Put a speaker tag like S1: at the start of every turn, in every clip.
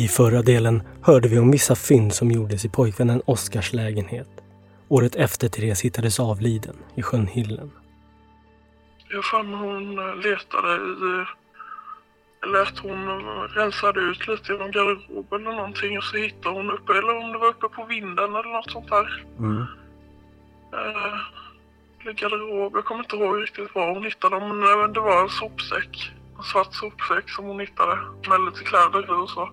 S1: I förra delen hörde vi om vissa fynd som gjordes i pojkvännen Oskars lägenhet. Året efter Therese hittades avliden i sjön Hillen.
S2: Jag fann hon letade i... Eller att hon rensade ut lite genom garderoben eller någonting och så hittade hon uppe, eller om det var uppe på vinden eller något sånt där.
S3: Mm.
S2: Eh, eller garderob, jag kommer inte ihåg riktigt var hon hittade dem men eh, det var en sopsäck. En svart sopsäck som hon hittade med lite kläder i och så.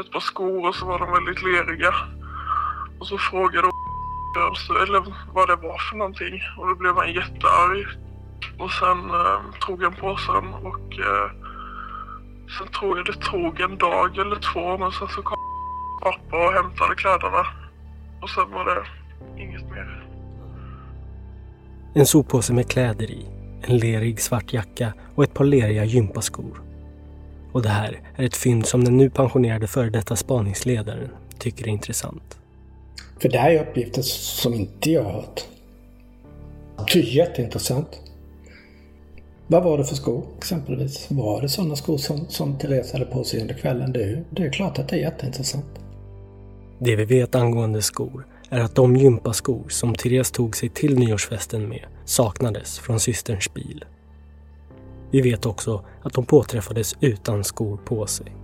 S2: Ett par skor och så var de väldigt leriga. Och så frågade hon alltså, eller vad det var för någonting och då blev han jättearg. Och sen eh, tog han påsen och eh, sen tror jag det tog en dag eller två men sen så kom pappa och hämtade kläderna. Och sen var det inget mer.
S1: En soppåse med kläder i, en lerig svart jacka och ett par leriga gympaskor. Och det här är ett fynd som den nu pensionerade före detta spaningsledaren tycker är intressant.
S4: För det här är uppgifter som inte jag har hört. Det är jätteintressant. Vad var det för skor exempelvis? Var det sådana skor som, som Therese hade på sig under kvällen? Det det är klart att det är jätteintressant.
S1: Det vi vet angående skor är att de gympaskor som Therese tog sig till nyårsfesten med saknades från systerns bil. Vi vet också att de påträffades utan skor på sig.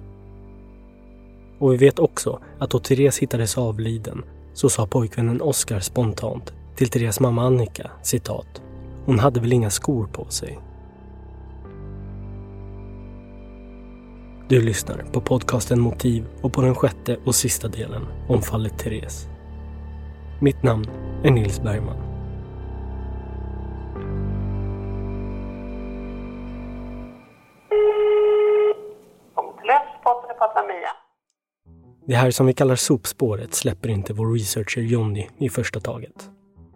S1: Och vi vet också att då Therese hittades avliden så sa pojkvännen Oskar spontant till Thereses mamma Annika, citat, hon hade väl inga skor på sig. Du lyssnar på podcasten Motiv och på den sjätte och sista delen om fallet Therese. Mitt namn är Nils Bergman. Det här som vi kallar sopspåret släpper inte vår researcher Jonny i första taget.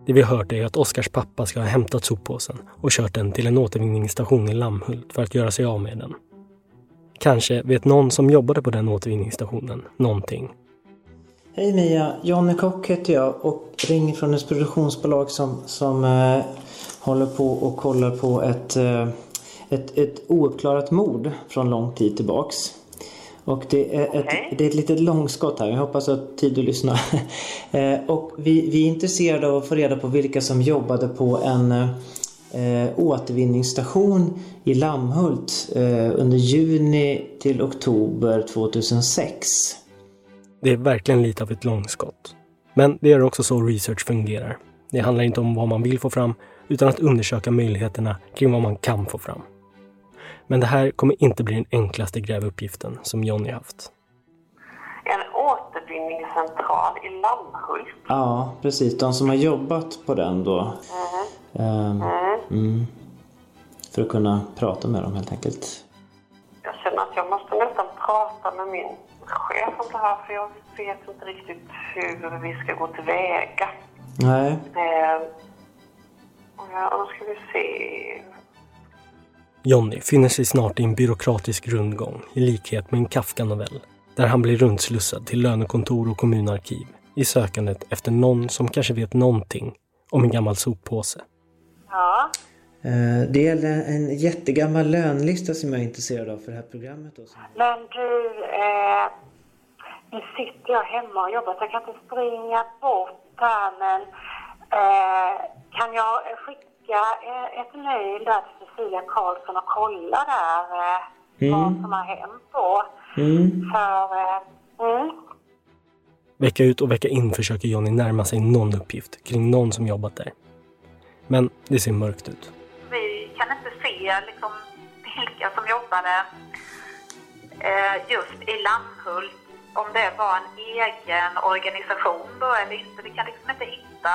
S1: Det vi har hört är att Oskars pappa ska ha hämtat soppåsen och kört den till en återvinningsstation i Lammhult för att göra sig av med den. Kanske vet någon som jobbade på den återvinningsstationen någonting.
S5: Hej Mia, Jonny Kock heter jag och ringer från ett produktionsbolag som, som eh, håller på och kollar på ett, eh, ett, ett ouppklarat mord från lång tid tillbaks. Och det är, ett,
S6: Okej.
S5: det är ett litet långskott här, jag hoppas att tid att lyssna. eh, och vi, vi är intresserade av att få reda på vilka som jobbade på en eh, återvinningsstation i Lammhult eh, under juni till oktober 2006.
S1: Det är verkligen lite av ett långskott. Men det är också så research fungerar. Det handlar inte om vad man vill få fram, utan att undersöka möjligheterna kring vad man kan få fram. Men det här kommer inte bli den enklaste grävuppgiften som Johnny haft.
S6: En återvinningscentral i Lammhult.
S5: Ja, precis. De som har jobbat på den då. Ehm, mm. För att kunna prata med dem helt enkelt.
S6: Jag känner att jag måste nästan prata med min chef om det här för jag vet inte riktigt hur vi ska gå tillväga.
S5: Nej,
S6: Eh, och ja, då ska vi se.
S1: Johnny finner sig snart i en byråkratisk rundgång i likhet med en Kafka-novell där han blir rundslussad till lönekontor och kommunarkiv i sökandet efter någon som kanske vet någonting om en gammal soppåse.
S6: Ja,
S5: Eh, det gäller en jättegammal lönlista som jag är intresserad av för det här programmet. Då.
S6: men du, eh, nu sitter jag hemma och jobbar så jag kan inte springa bort här men eh, kan jag eh, skicka ett mejl där till Cecilia Karlsson och kolla där eh, vad som har hänt då?
S5: Mm.
S6: För, eh, mm.
S1: Vecka ut och vecka in försöker Johnny närma sig någon uppgift kring någon som jobbat där. Men det ser mörkt ut.
S6: vi kan inte se liksom, vilka som jobbade eh, just i Lammhult. Om det var en egen organisation då eller inte. Vi kan liksom inte hitta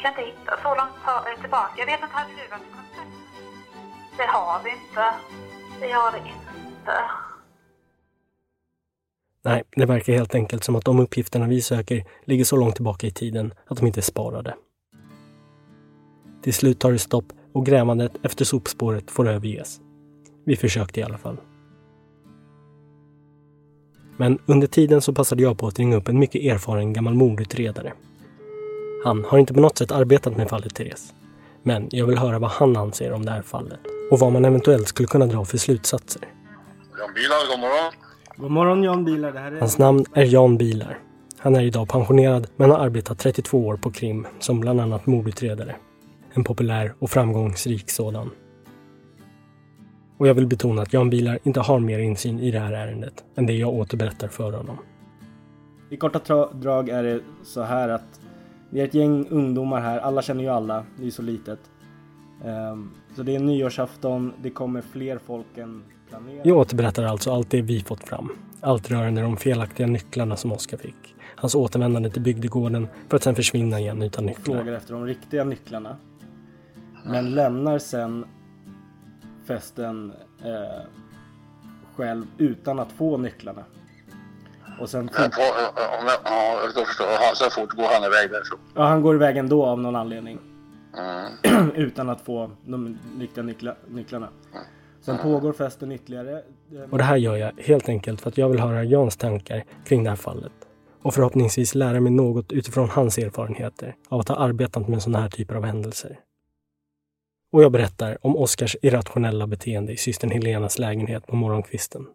S6: kan inte hitta så långt eh, tillbaka. Jag vet inte, hade du varit i kontakt? Det har vi inte. Det har vi inte.
S1: Nej, det verkar helt enkelt som att de uppgifterna vi söker ligger så långt tillbaka i tiden att de inte är sparade. Till slut tar det stopp och grävandet efter sopspåret får överges. Vi försökte i alla fall. Men under tiden så passade jag på att ringa upp en mycket erfaren gammal mordutredare. Han har inte på något sätt arbetat med fallet Therese. Men jag vill höra vad han anser om det här fallet och vad man eventuellt skulle kunna dra för slutsatser.
S7: Jan Bilar, god morgon.
S8: God morgon Jan Bilar. Det här är...
S1: Hans namn är Jan Bilar. Han är idag pensionerad men har arbetat 32 år på krim som bland annat mordutredare. En populär och framgångsrik sådan. Och jag vill betona att Jan Bilar inte har mer insyn i det här ärendet än det jag återberättar för honom.
S8: I korta drag är det så här att vi är ett gäng ungdomar här. Alla känner ju alla. Det är så litet. Ehm, så det är nyårsafton. Det kommer fler folk än planerat.
S1: Jag återberättar alltså allt det vi fått fram. Allt rörande de felaktiga nycklarna som Oskar fick. Hans återvändande till bygdegården för att sen försvinna igen utan nycklar.
S8: frågar efter de riktiga nycklarna. Men lämnar sen festen eh, själv utan att få nycklarna. Och sen
S7: Men på, om jag, ja, jag förstår. Så fort går han iväg därifrån.
S8: ja, han går iväg ändå av någon anledning.
S7: Mm.
S8: utan att få de riktiga nyckla, nycklarna. Sen pågår festen ytterligare.
S1: Och det här gör jag helt enkelt för att jag vill höra Jans tankar kring det här fallet. Och förhoppningsvis lära mig något utifrån hans erfarenheter av att ha arbetat med sådana här typer av händelser. Och jag berättar om Oskars irrationella beteende i systern Helenas lägenhet på morgonkvisten.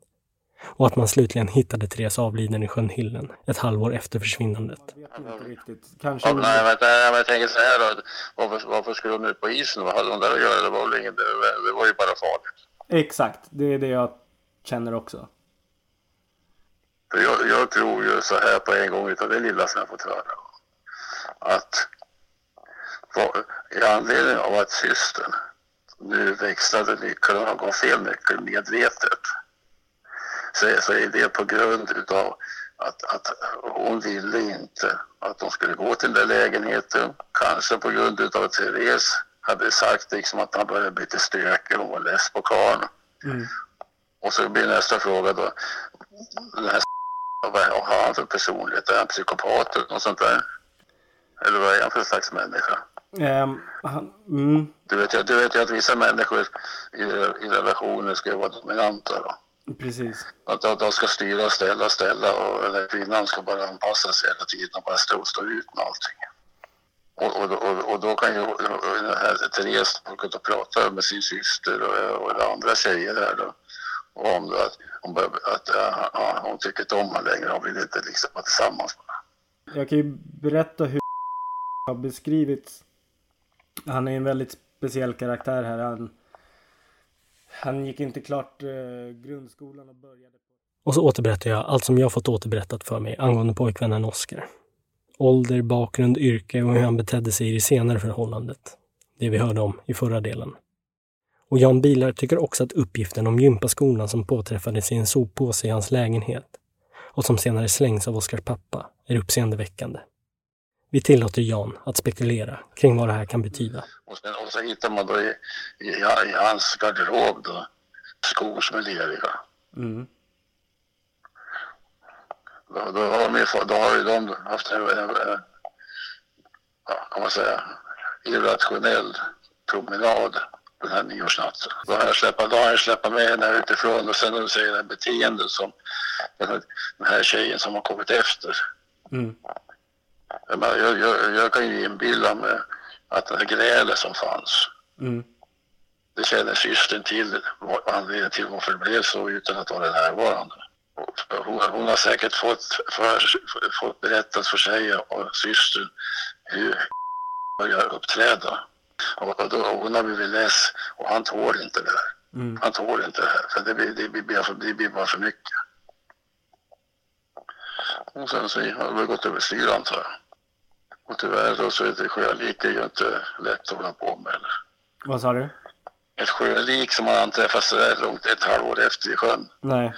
S1: Och att man slutligen hittade Therese avliden i sjön Hillen ett halvår efter försvinnandet.
S8: Jag vet inte riktigt. Kanske...
S7: Ja, nej, men, nej, men jag tänker så här då. Varför, varför skulle hon ut på isen? Vad hade hon där att göra? Det var väl inget, det, det var ju bara farligt.
S8: Exakt. Det är det jag känner också.
S7: Jag, jag tror ju så här på en gång utav det lilla som jag fått höra. Att i anledning av att systern nu växlade nyckeln och gav fel nyckel medvetet. Så, så är det på grund utav att, att hon ville inte att de skulle gå till den där lägenheten. Kanske på grund utav att Therese hade sagt liksom att han började bli lite stökig, hon var less på karln.
S8: Mm.
S7: Och så blir nästa fråga då, den här vad har han för personlighet? Är han psykopat eller något sånt där? Eller vad är han för slags människa?
S8: Ehm, han, mm,
S7: Du vet, ju- du vet ju att vissa människor i, i relationer ska vara dominanta då.
S8: Precis.
S7: Att de, de ska styra, ställa, ställa och eller kvinnan ska bara anpassa sig hela tiden och bara stå, stå ut med allting. Och, och, och, och då kan ju Therese och prata med sin syster och, och andra tjejer där då. Om då att, hon, bör- att ja, hon tycker inte om honom längre, hon vill inte liksom vara tillsammans med honom.
S8: Jag kan ju berätta hur har beskrivits. Han är en väldigt speciell karaktär här. Han, han gick inte klart eh, grundskolan och började på...
S1: Och så återberättar jag allt som jag fått återberättat för mig angående pojkvännen Oskar. Ålder, bakgrund, yrke och hur han betedde sig i det senare förhållandet. Det vi hörde om i förra delen. Och Jan Bilar tycker också att uppgiften om gympaskolan som påträffades i en soppåse i hans lägenhet och som senare slängs av Oskars pappa är uppseendeväckande. Vi tillåter Jan att spekulera kring vad det här kan betyda.
S7: Och, sen, och så hittar man då i, i, i hans garderob då skor som är leriga.
S8: Mm.
S7: Då, då, har de, då har ju de haft en, en, en ja, kan man säga, irrationell promenad den här nyårsnatten. Då har jag släppt, då har jag släppt med henne utifrån och sen du säger det här beteendet som den här, den här tjejen som har kommit efter.
S8: Mm.
S7: Jag, jag, jag, kan ju inbilla mig att det här grälet som fanns,
S8: Mm.
S7: det känner systern till anledningen till varför det blev så utan att vara närvarande. Hon, hon har säkert fått, för, fått berättat för sig och systern hur börjar uppträda. Och, då, hon har blivit less och han tål inte det här.
S8: Mm.
S7: Han tål inte det här för det blir, det blir, för, det blir bara för mycket. Och sen så har det gått överstyr antar jag. Och tyvärr då så är det sjölik är ju inte lätt att hålla på med. Eller?
S8: Vad sa du?
S7: Ett sjölik som man anträffar så där långt ett halvår efter i sjön.
S8: Nej.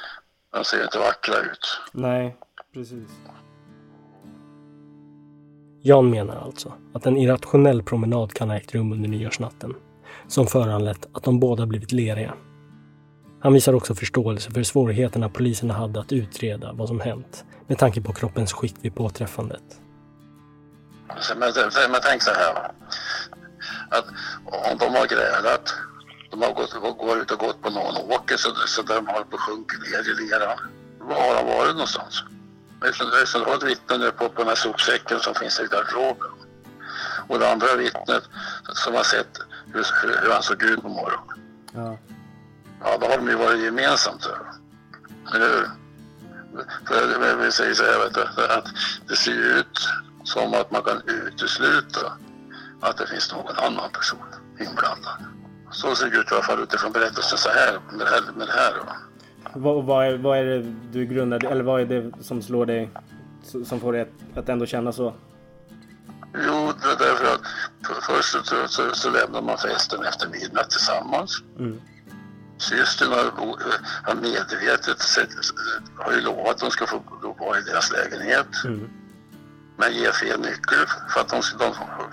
S7: De ser ju inte vackra ut.
S8: Nej. Precis.
S1: Jan menar alltså att en irrationell promenad kan ha ägt rum under nyårsnatten, som föranlett att de båda blivit leriga. Han visar också förståelse för svårigheterna poliserna hade att utreda vad som hänt, med tanke på kroppens skick vid påträffandet.
S7: Men, men, tänk så här. Att om de har grälat, de har gått, går ut och gått på någon åker så, så de har sjunkit ner i leran. Var har de varit någonstans? Så- det var ett vittne nu på, på den här sopsäcken som finns i garderoben. Och det andra vittnet som har sett hur, hur, han såg ut på morgonen.
S8: Ja.
S7: Ja, då har de ju varit gemensamt. Eller hur? För vi säger så här, vet du, att det ser ut som att man kan utesluta att det finns någon annan person inblandad. Så ser det ut i alla fall utifrån berättelsen så här med det här. Med det här då.
S3: Vad, vad, är, vad är det du grundar, eller vad är det som slår dig, som får dig att, att ändå känna så?
S7: Jo, det är därför att för, först så, så, så lämnar man festen efter midnatt tillsammans.
S3: Mm.
S7: Systern har, har medvetet sett, har ju lovat att de ska få vara i deras lägenhet.
S3: Mm.
S7: Men ger fel nyckel för att de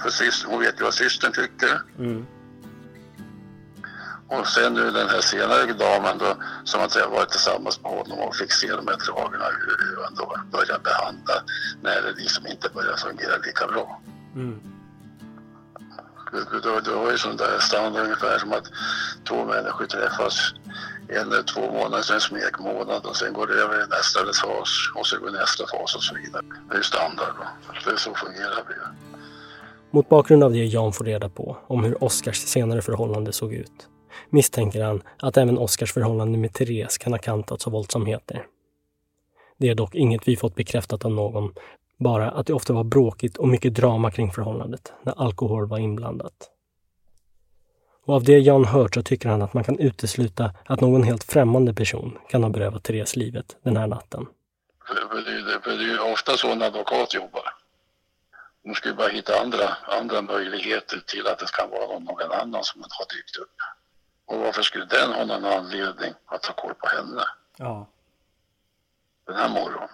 S7: för systern, hon vet ju vad systern tycker.
S3: Mm.
S7: Och sen nu den här senare damen då, som har varit tillsammans med honom och fick se de här dragen hur hur han då börjar behandla när det liksom inte börjar fungera lika bra.
S3: Mm.
S7: Det, det, det var ju sån där standard ungefär som att två människor träffas en eller två månader, sen smekmånad och sen går det över i nästa fas och så går nästa fas och så vidare. Det är ju standard. Va? Det är så fungerar det.
S1: Mot bakgrund av det Jan får reda på om hur Oskars senare förhållande såg ut misstänker han att även Oskars förhållande med Therese kan ha kantats av våldsamheter. Det är dock inget vi fått bekräftat av någon, bara att det ofta var bråkigt och mycket drama kring förhållandet när alkohol var inblandat. Och av det Jan hört så tycker han att man kan utesluta att någon helt främmande person kan ha berövat Therese livet den här natten.
S7: För, för, det, för det är ju ofta så en advokat jobbar. De ska ju bara hitta andra, andra möjligheter till att det kan vara någon annan som har dykt upp. Och varför skulle den ha någon anledning att ta koll på henne
S3: Ja.
S7: den här morgonen?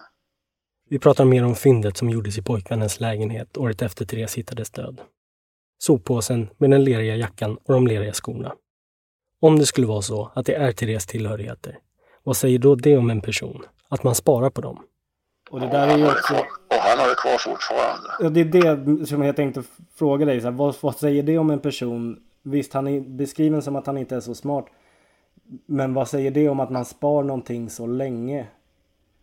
S1: Vi pratar mer om fyndet som gjordes i pojkvännens lägenhet året efter Therese hittades död. Soppåsen med den leriga jackan och de leriga skorna. Om det skulle vara så att det är Therese tillhörigheter, vad säger då det om en person? Att man sparar på dem?
S3: Och det
S7: Och
S3: där är ju också...
S7: och han har det kvar fortfarande.
S3: Ja, det är det som jag tänkte fråga dig. Så här, vad, vad säger det om en person? Visst, han är beskriven som att han inte är så smart. Men vad säger det om att man spar någonting så länge?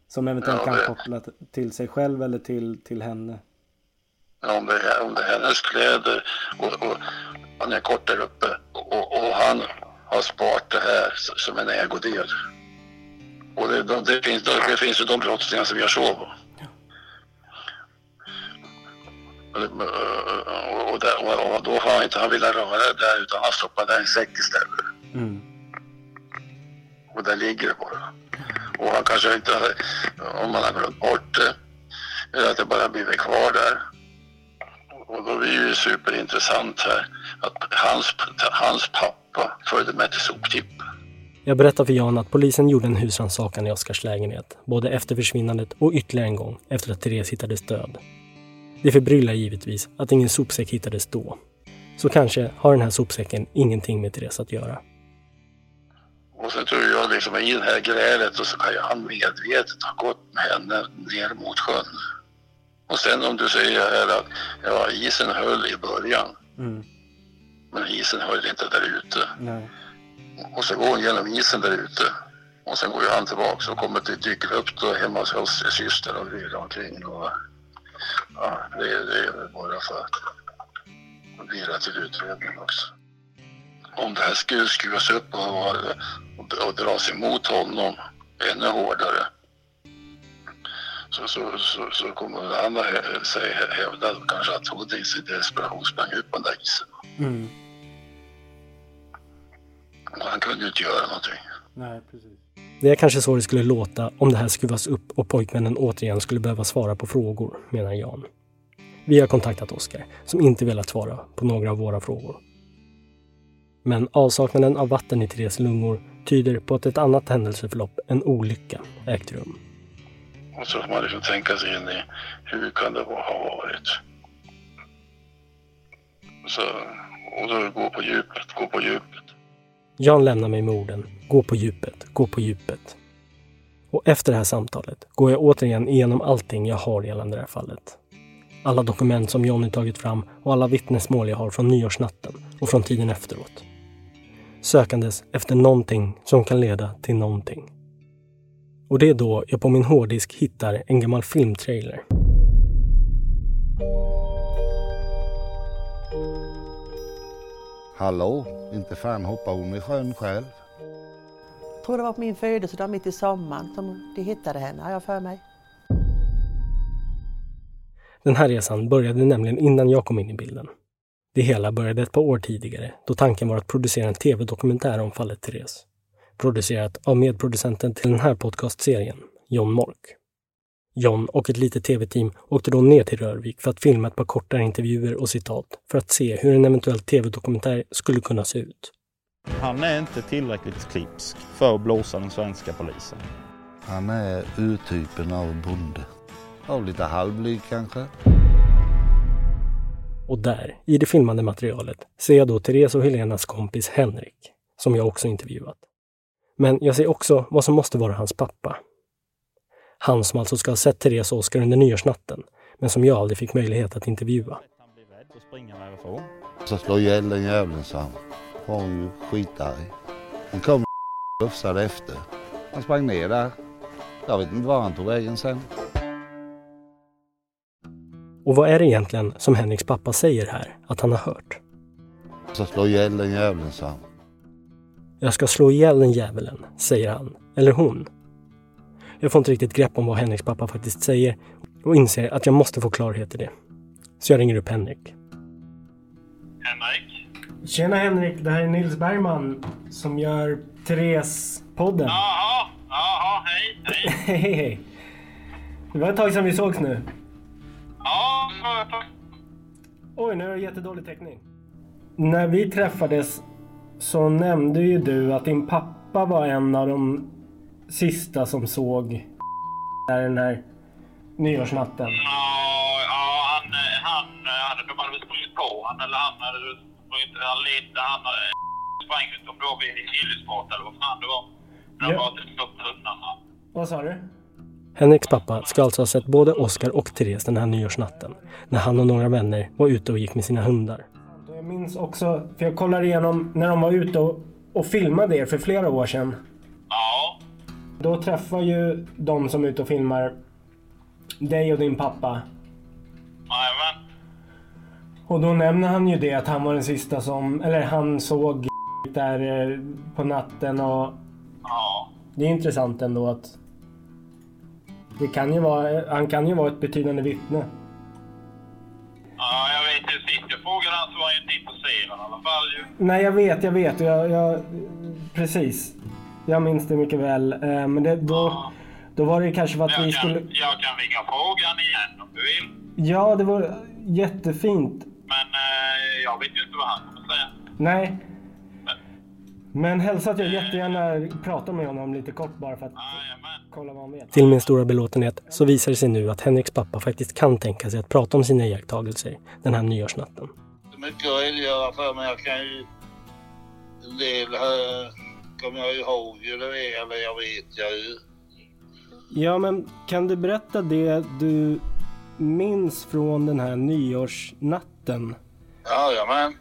S3: Som eventuellt
S7: Ja,
S3: kan
S7: det-
S3: koppla t- till sig själv eller till, till henne.
S7: Om det, är, om det hennes kläder och, och han är kort där uppe och, och, han har sparat det här som en ägodel. Och det, de- det, finns, det finns ju de brottslingar som gör så. Och, det- och, där- och, och då har han inte han velat röra det där utan han stoppar där i en säck istället.
S3: Mm.
S7: Och där ligger det bara. Och han kanske inte, hade- om man har glömt bort det, eller att det bara blivit kvar där. Och då blir det superintressant här att hans, hans pappa följde med till soptippen.
S1: Jag berättar för Jan att polisen gjorde en husrannsakan i Oskars lägenhet, både efter försvinnandet och ytterligare en gång efter att Therese hittades död. Det förbryllar givetvis att ingen sopsäck hittades då. Så kanske har den här sopsäcken ingenting med Therese att göra.
S7: Och sen tror jag liksom i det här grälet och så kan han medvetet ha gått med henne ner mot sjön. Och sen om du säger här att ja, isen höll i början,
S3: Mm.
S7: men isen höll inte där ute.
S3: Nej.
S7: Och så går hon genom isen där ute. Och sen går ju han tillbaka och kommer till, dyker upp då hemma hos syster och virrar omkring. Och, ja, det, det är väl bara för att virra till utredning också. Om det här skulle skruvas upp och, och, och dras emot honom ännu hårdare så, så, så, så kommer han säga, hävda kanske att hon i sin desperation sprang ut på den där isen.
S3: Mm.
S7: Han kunde ju inte göra någonting.
S3: Nej, precis.
S1: Det är kanske så det skulle låta om det här skruvas upp och pojkvännen återigen skulle behöva svara på frågor, menar Jan. Vi har kontaktat Oskar, som inte velat svara på några av våra frågor. Men avsaknaden av vatten i Therese lungor tyder på att ett annat händelseförlopp, en olycka, ägt rum.
S7: Och så får man liksom tänka sig in i hur kan det ha varit. Så, och då gå på djupet, gå på djupet.
S1: Jan lämnar mig med orden Gå på djupet, gå på djupet. Och efter det här samtalet går jag återigen igenom allting jag har gällande det här fallet. Alla dokument som Jonny tagit fram och alla vittnesmål jag har från nyårsnatten och från tiden efteråt. Sökandes efter någonting som kan leda till någonting. Och det är då jag på min hårddisk hittar en gammal filmtrailer.
S9: Hallå, inte fan hoppar hon i sjön själv. tror det var på min födelsedag mitt i sommaren som de hittade henne, har jag för mig.
S1: Den här resan började nämligen innan jag kom in i bilden. Det hela började ett par år tidigare då tanken var att producera en tv-dokumentär om fallet Therese. Producerat av medproducenten till den här podcastserien, John Mork. John och ett litet tv-team åkte då ner till Rörvik för att filma ett par kortare intervjuer och citat för att se hur en eventuell tv-dokumentär skulle kunna se ut.
S10: Han är inte tillräckligt klipsk för att blåsa den svenska polisen.
S11: Han är urtypen av bonde. Och lite halvblyg kanske.
S1: Och där, i det filmade materialet, ser jag då Therese och Helenas kompis Henrik, som jag också intervjuat. Men jag ser också vad som måste vara hans pappa. Han som alltså ska ha sett Therese och Oskar under nyårsnatten, men som jag aldrig fick möjlighet att intervjua.
S11: Så slår ihjäl den jäveln sa han. Var hon ju skitarg. Hon kom och lufsade efter. Han sprang ner där. Jag vet inte var han tog vägen sen.
S1: Och vad är det egentligen som Henriks pappa säger här att han har hört?
S11: Så slår ihjäl den jäveln sa han.
S1: Jag ska slå ihjäl den djävulen, säger han. Eller hon. Jag får inte riktigt grepp om vad Henriks pappa faktiskt säger och inser att jag måste få klarhet i det. Så jag ringer upp Henrik.
S2: Henrik?
S3: Tjena Henrik, det här är Nils Bergman som gör Therese-podden.
S2: Jaha, jaha, hej, hej.
S3: Hej hej. Det var ett tag sedan vi sågs nu.
S2: Ja, så- så-
S3: Oj, nu har jag jättedålig täckning. När vi träffades så nämnde ju du att din pappa var en av de sista som såg där den här nyårsnatten.
S2: ja, ja, han, han, han, de hade väl sprungit på han eller han hade sprungit, han lite, han sprang ut och då vid Hillesport eller vad fan det var. De
S3: Ja.
S2: var till hundarna.
S3: Vad sa du?
S1: Henriks pappa ska alltså ha sett både Oskar och Therese den här nyårsnatten, när han och några vänner var ute och gick med sina hundar.
S3: Minns också, för jag kollar igenom när de var ute och, och filmade er för flera år sedan.
S2: Ja,
S3: Då träffar ju de som är ute och filmar dig och din pappa.
S2: jajamän.
S3: Och då nämner han ju det att han var den sista som, eller han såg där eh, på natten och
S2: Ja.
S3: det är intressant ändå att det kan ju vara, han kan ju vara ett betydande vittne. Nej, jag vet, jag vet. Jag, jag, precis. Jag minns det mycket väl. Eh, Men det, då, då var det kanske för att vi
S2: Jag
S3: skulle...
S2: kan, jag kan ringa frågan igen om du vill.
S3: Ja, det var jättefint.
S2: Men eh, jag vet ju inte vad han kommer säga.
S3: Nej. Men hälsa att jag jättegärna pratar med honom lite kort bara för att kolla vad han vet.
S1: Till min stora belåtenhet så visar det sig nu att Henriks pappa faktiskt kan tänka sig att prata om sina iakttagelser den här nyårsnatten.
S11: Är mycket att redogöra för men jag kan ju... En del eh, kommer jag ihåg ju, det vet, eller jag vet jag ju.
S3: Ja, men kan du berätta det du minns från den här nyårsnatten?
S11: Jajamän.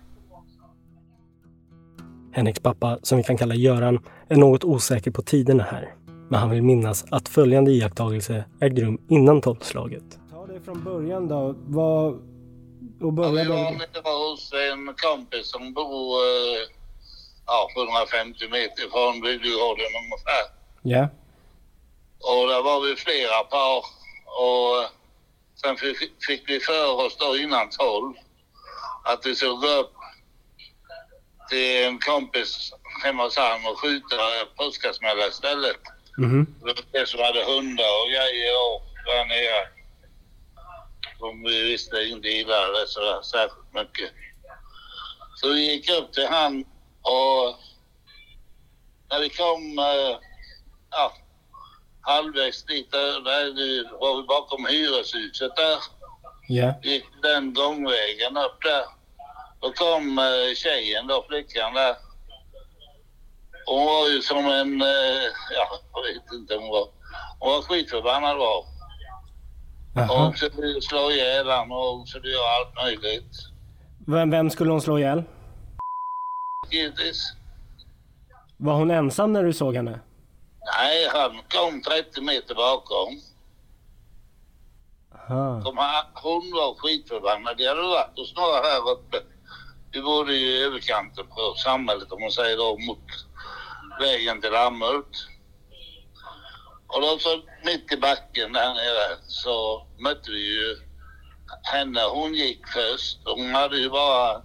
S1: Henriks pappa, som vi kan kalla Göran, är något osäker på tiderna här. Men han vill minnas att följande iakttagelse ägde rum innan tolvslaget.
S3: Ta det från början då. Vad... Och
S11: Ja,
S3: börja
S11: vi var
S3: där.
S11: nere hos en kompis som bor eh, ja, 150 meter från bygdegården ungefär.
S3: Ja.
S11: Och där var vi flera par. Och sen fick, fick vi för oss då innan tolv att vi skulle gå upp till en kompis hemma hos han och skjuta påskasmällar istället. Det var det som hade hundar och grejer och där nere. Som vi visste inte gillade så särskilt mycket. Så vi gick upp till han och när vi kom eh, ja, halvvägs dit, där, där var vi bakom hyreshuset där.
S3: Ja.
S11: Gick den gångvägen upp där. Då kom eh, tjejen då, flickan där. Hon var ju som en, eh, ja, jag vet inte hon var. Hon var skitförbannad var Hon skulle slå ihjäl han och skulle göra allt möjligt.
S3: Vem, vem skulle hon slå ihjäl?
S11: Givetvis.
S3: Var hon ensam när du såg henne?
S11: Nej, han kom 30 meter bakom.
S3: Aha.
S11: Hon var skitförbannad. Det hade varit hos några här uppe. Vi bodde ju i överkanten på samhället om man säger då mot vägen till Lammhult. Och då så mitt i backen där nere så mötte vi ju henne. Hon gick först. Hon hade ju bara,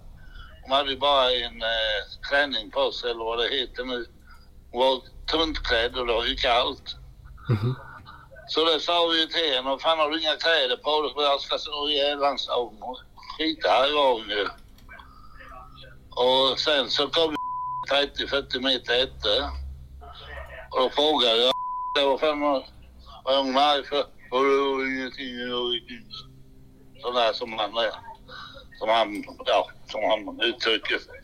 S11: hon hade ju bara en eh, klänning på sig eller vad det heter nu. Hon var tuntklädd och det var ju kallt. Så det sa vi ju till henne. Fan har du inga kläder på dig för jag ska slå ihjäl han sa hon. Skitarg var hon ju. Och sen så kom 30-40 meter efter. Och då frågade jag jag var var år. är hon arg för? Det var ingenting, det typ där. Sådär som han är. Som han, ja, som han uttrycker sig.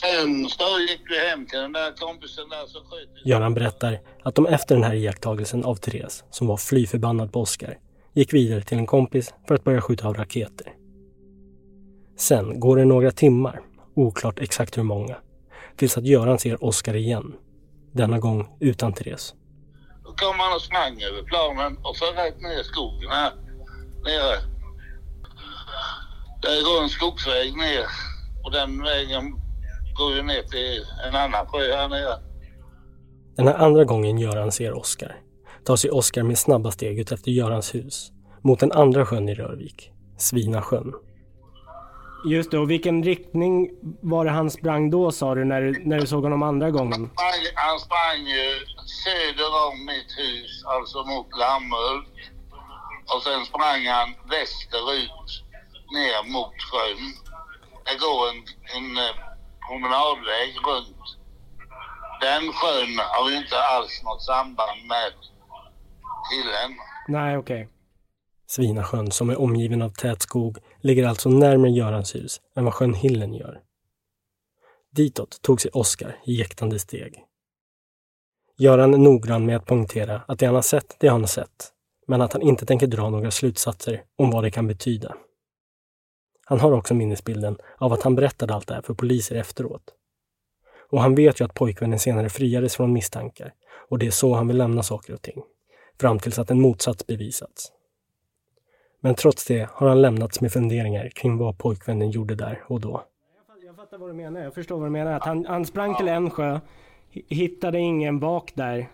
S11: Sen så gick vi hem till den där kompisen där som sköt.
S1: Göran berättar att de efter den här iakttagelsen av Therese, som var fly förbannad på Oskar, gick vidare till en kompis för att börja skjuta av raketer. Sen går det några timmar, oklart exakt hur många, tills att Göran ser Oskar igen. Denna gång utan Therese.
S11: Då kom han och sprang över planen och så rätt ner i skogen här nere. Det går en skogsväg ner och den vägen går ju ner till en annan sjö här nere.
S1: Den här andra gången Göran ser Oskar tar sig Oskar med snabba steg ut efter Görans hus mot den andra sjön i Rörvik, Svinasjön.
S3: Just det, och vilken riktning var det han sprang då sa du när, du- när du såg honom andra gången?
S11: sprang, han sprang ju söder om mitt hus, alltså mot Lammhult. Och sen sprang han västerut ner mot sjön. Det går en, en eh, promenadväg runt. Den sjön har ju inte alls något samband med Hillen.
S3: Nej, okej.
S1: Svinasjön, som är omgiven av tät skog, ligger alltså närmare Görans hus än vad sjön Hillen gör. Ditåt tog sig Oskar i jäktande steg. Göran är noggrann med att poängtera att det han har sett, det har han sett, men att han inte tänker dra några slutsatser om vad det kan betyda. Han har också minnesbilden av att han berättade allt det här för poliser efteråt. Och han vet ju att pojkvännen senare friades från misstankar och det är så han vill lämna saker och ting, fram tills att en motsats bevisats. Men trots det har han lämnats med funderingar kring vad pojkvännen gjorde där och då.
S3: Jag fattar vad du menar. Jag förstår vad du menar. Att han, han sprang till en sjö, hi- hittade ingen bak där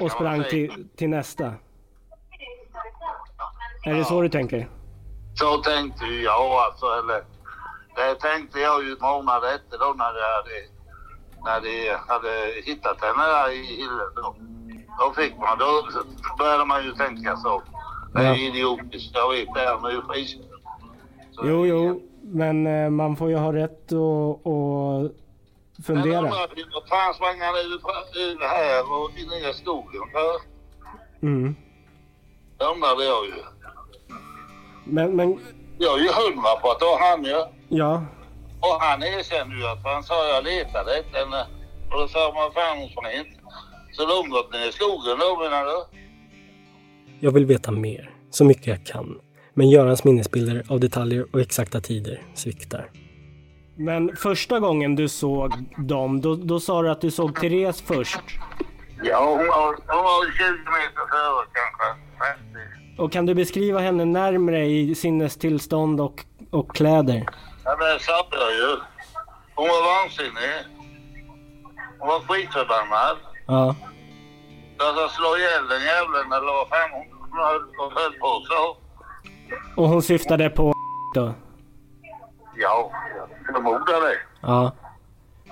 S3: och sprang till, till nästa. Är det så du tänker?
S11: Så tänkte ju jag alltså, eller det tänkte jag ju månader efter då när de hade, när de hade hittat henne där i Hillen. Då, då fick man, då började man ju tänka så. Det är idiotiskt, jag vet det, han är ju frisk.
S3: Jo, jo, men eh, man får ju ha rätt att att
S11: Men
S3: fundera.
S11: ju, vad fan sprang han över här och in i skogen för?
S3: Mm.
S11: Det undrade jag ju.
S3: Men, men,
S11: Jag är ju hundra på att det var han ju.
S3: ja.
S11: Och han erkände ju att han sa jag letade efter henne. Och då sa man fan hon sprang inte. Så de gått ner i skogen då menar du?
S1: Jag vill veta mer, så mycket jag kan. Men Görans minnesbilder av detaljer och exakta tider sviktar.
S3: Men första gången du såg dem, då, då sa du att du såg Therese först.
S11: Ja hon var, hon var 20 meter före kanske. 50.
S3: Och kan du beskriva henne närmre i sinnestillstånd och, och kläder?
S11: Ja det sa jag ju. Hon var vansinnig. Hon var skitförbannad.
S3: Ja.
S11: Ska slå ihjäl den jävlen eller vad fan hon höll, på så.
S3: Och hon syftade på då?
S11: Ja, jag förmodar det.
S3: Ja.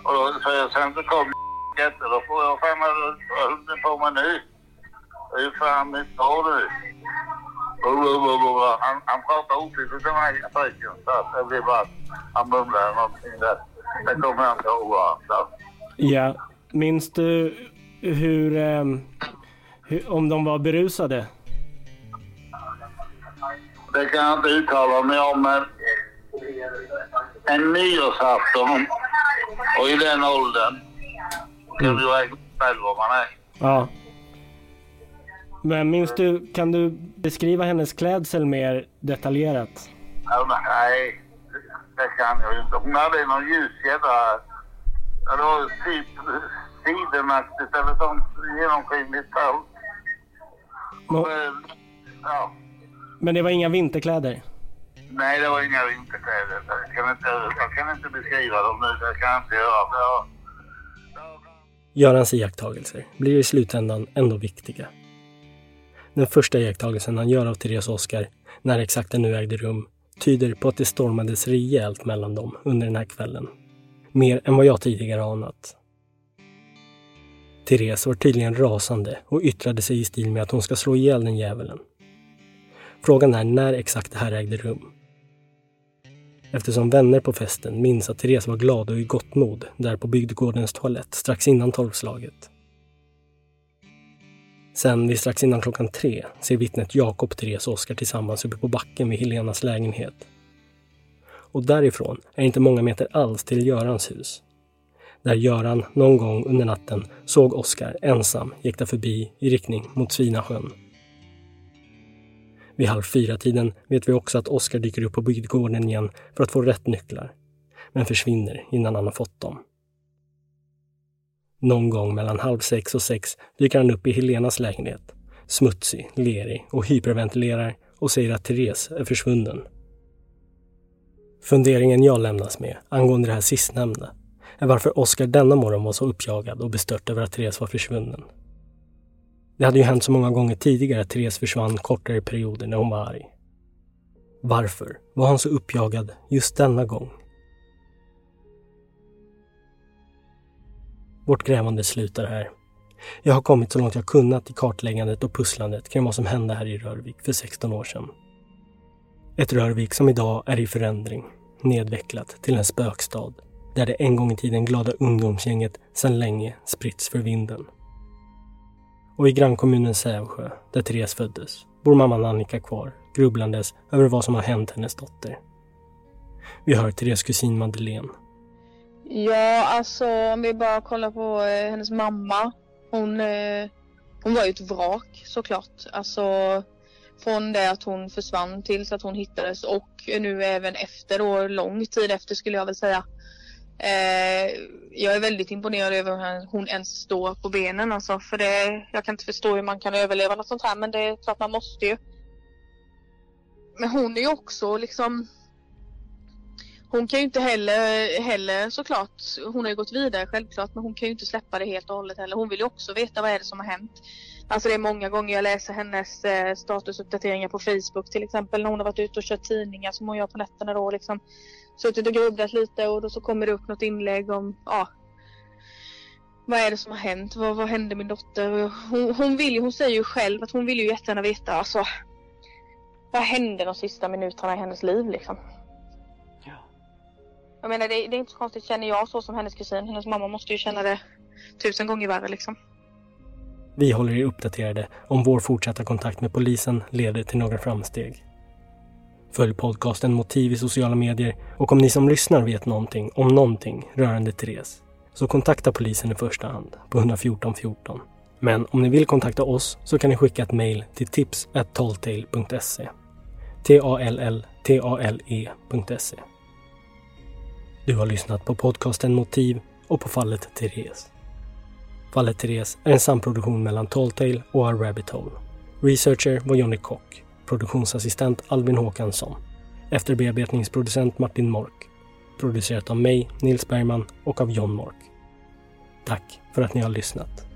S11: Och då, jag sen så kom efter, då får jag fan vad höll ni på med nu? Det är ju fan mitt bra nu. Han, han pratade otydligt till mig, pojken, så att det blev bara han mumlade någonting där. Det kommer jag inte ihåg.
S3: Ja. Minns du hur, ehm, hur... Om de var berusade?
S11: Det kan jag inte uttala mig om, men en nyårsafton och i den åldern kan du räkna själv vad man är.
S3: Ja. Men minns du, kan du beskriva hennes klädsel mer detaljerat?
S11: Nej, det kan jag ju inte. Hon hade någon ljus jävla... Det var typ sidenaktigt eller sånt genomskinligt talt.
S3: Nå-
S11: Men, Ja,
S3: Men det var inga vinterkläder?
S11: nej, det var inga vinterkläder. Jag kan inte, jag kan inte beskriva dem nu. Det kan jag inte göra. Jag,
S1: Görans iakttagelser blir i slutändan ändå viktiga. Den första iakttagelsen han gör av Therese och Oskar, när exakt det nu ägde rum, tyder på att det stormades rejält mellan dem under den här kvällen. Mer än vad jag tidigare anat. Therese var tydligen rasande och yttrade sig i stil med att hon ska slå ihjäl den djävulen. Frågan är när exakt det här ägde rum. Eftersom vänner på festen minns att Therese var glad och i gott mod där på bygdegårdens toalett strax innan tolvslaget. Sen vid strax innan klockan tre ser vittnet Jakob, Therese och Oskar tillsammans uppe på backen vid Helenas lägenhet. Och därifrån är det inte många meter alls till Görans hus. Där Göran någon gång under natten såg Oskar ensam jäkta förbi i riktning mot Svinasjön. Vid halv fyra-tiden vet vi också att Oskar dyker upp på bygdgården igen för att få rätt nycklar, men försvinner innan han har fått dem. Någon gång mellan halv sex och sex dyker han upp i Helenas lägenhet. Smutsig, lerig och hyperventilerar och säger att Therese är försvunnen. Funderingen jag lämnas med angående det här sistnämnda är varför Oskar denna morgon var så uppjagad och bestört över att Therese var försvunnen. Det hade ju hänt så många gånger tidigare att Therese försvann kortare perioder när hon var arg. Varför var han så uppjagad just denna gång? Vårt grävande slutar här. Jag har kommit så långt jag kunnat i kartläggandet och pusslandet kring vad som hände här i Rörvik för 16 år sedan. Ett Rörvik som idag är i förändring, nedvecklat till en spökstad där det en gång i tiden glada ungdomsgänget sedan länge spritts för vinden. Och i grannkommunen Sävsjö, där Therese föddes, bor mamman Annika kvar, grubblandes över vad som har hänt hennes dotter. Vi hör Therese kusin Madeleine.
S12: Ja, alltså om vi bara kollar på eh, hennes mamma. Hon, eh, hon var ju ett vrak såklart. Alltså från det att hon försvann tills att hon hittades och nu även efter då, lång tid efter skulle jag väl säga. Eh, jag är väldigt imponerad över hur hon ens står på benen alltså, för det, jag kan inte förstå hur man kan överleva något sånt här men det är klart man måste ju. Men hon är ju också liksom hon kan ju inte heller, heller såklart, hon har ju gått vidare självklart men hon kan ju inte släppa det helt och hållet heller. Hon vill ju också veta vad är det som har hänt. Alltså det är många gånger jag läser hennes eh, statusuppdateringar på Facebook till exempel när hon har varit ute och kört tidningar som hon gör på nätterna då liksom suttit och grubblat lite och då så kommer det upp något inlägg om ja, vad är det som har hänt? Vad, vad hände min dotter? Hon, hon, vill hon säger ju själv att hon vill ju jättegärna veta alltså vad hände de sista minuterna i hennes liv liksom? Ja. Jag menar det, det är inte så konstigt känner jag så som hennes kusin. Hennes mamma måste ju känna det tusen gånger värre liksom.
S1: Vi håller er uppdaterade om vår fortsatta kontakt med polisen leder till några framsteg. Följ podcasten Motiv i sociala medier och om ni som lyssnar vet någonting om någonting rörande Therese så kontakta polisen i första hand på 114 14. Men om ni vill kontakta oss så kan ni skicka ett mejl till tips.talltale.se T-A-L-L-T-A-L-E.se Du har lyssnat på podcasten Motiv och på fallet Therese. Fallet Therese är en samproduktion mellan Talltale och A Rabbit Hole. Researcher var Johnny Kock produktionsassistent Albin Håkansson, efterbearbetningsproducent Martin Mork, producerat av mig, Nils Bergman och av John Mork. Tack för att ni har lyssnat.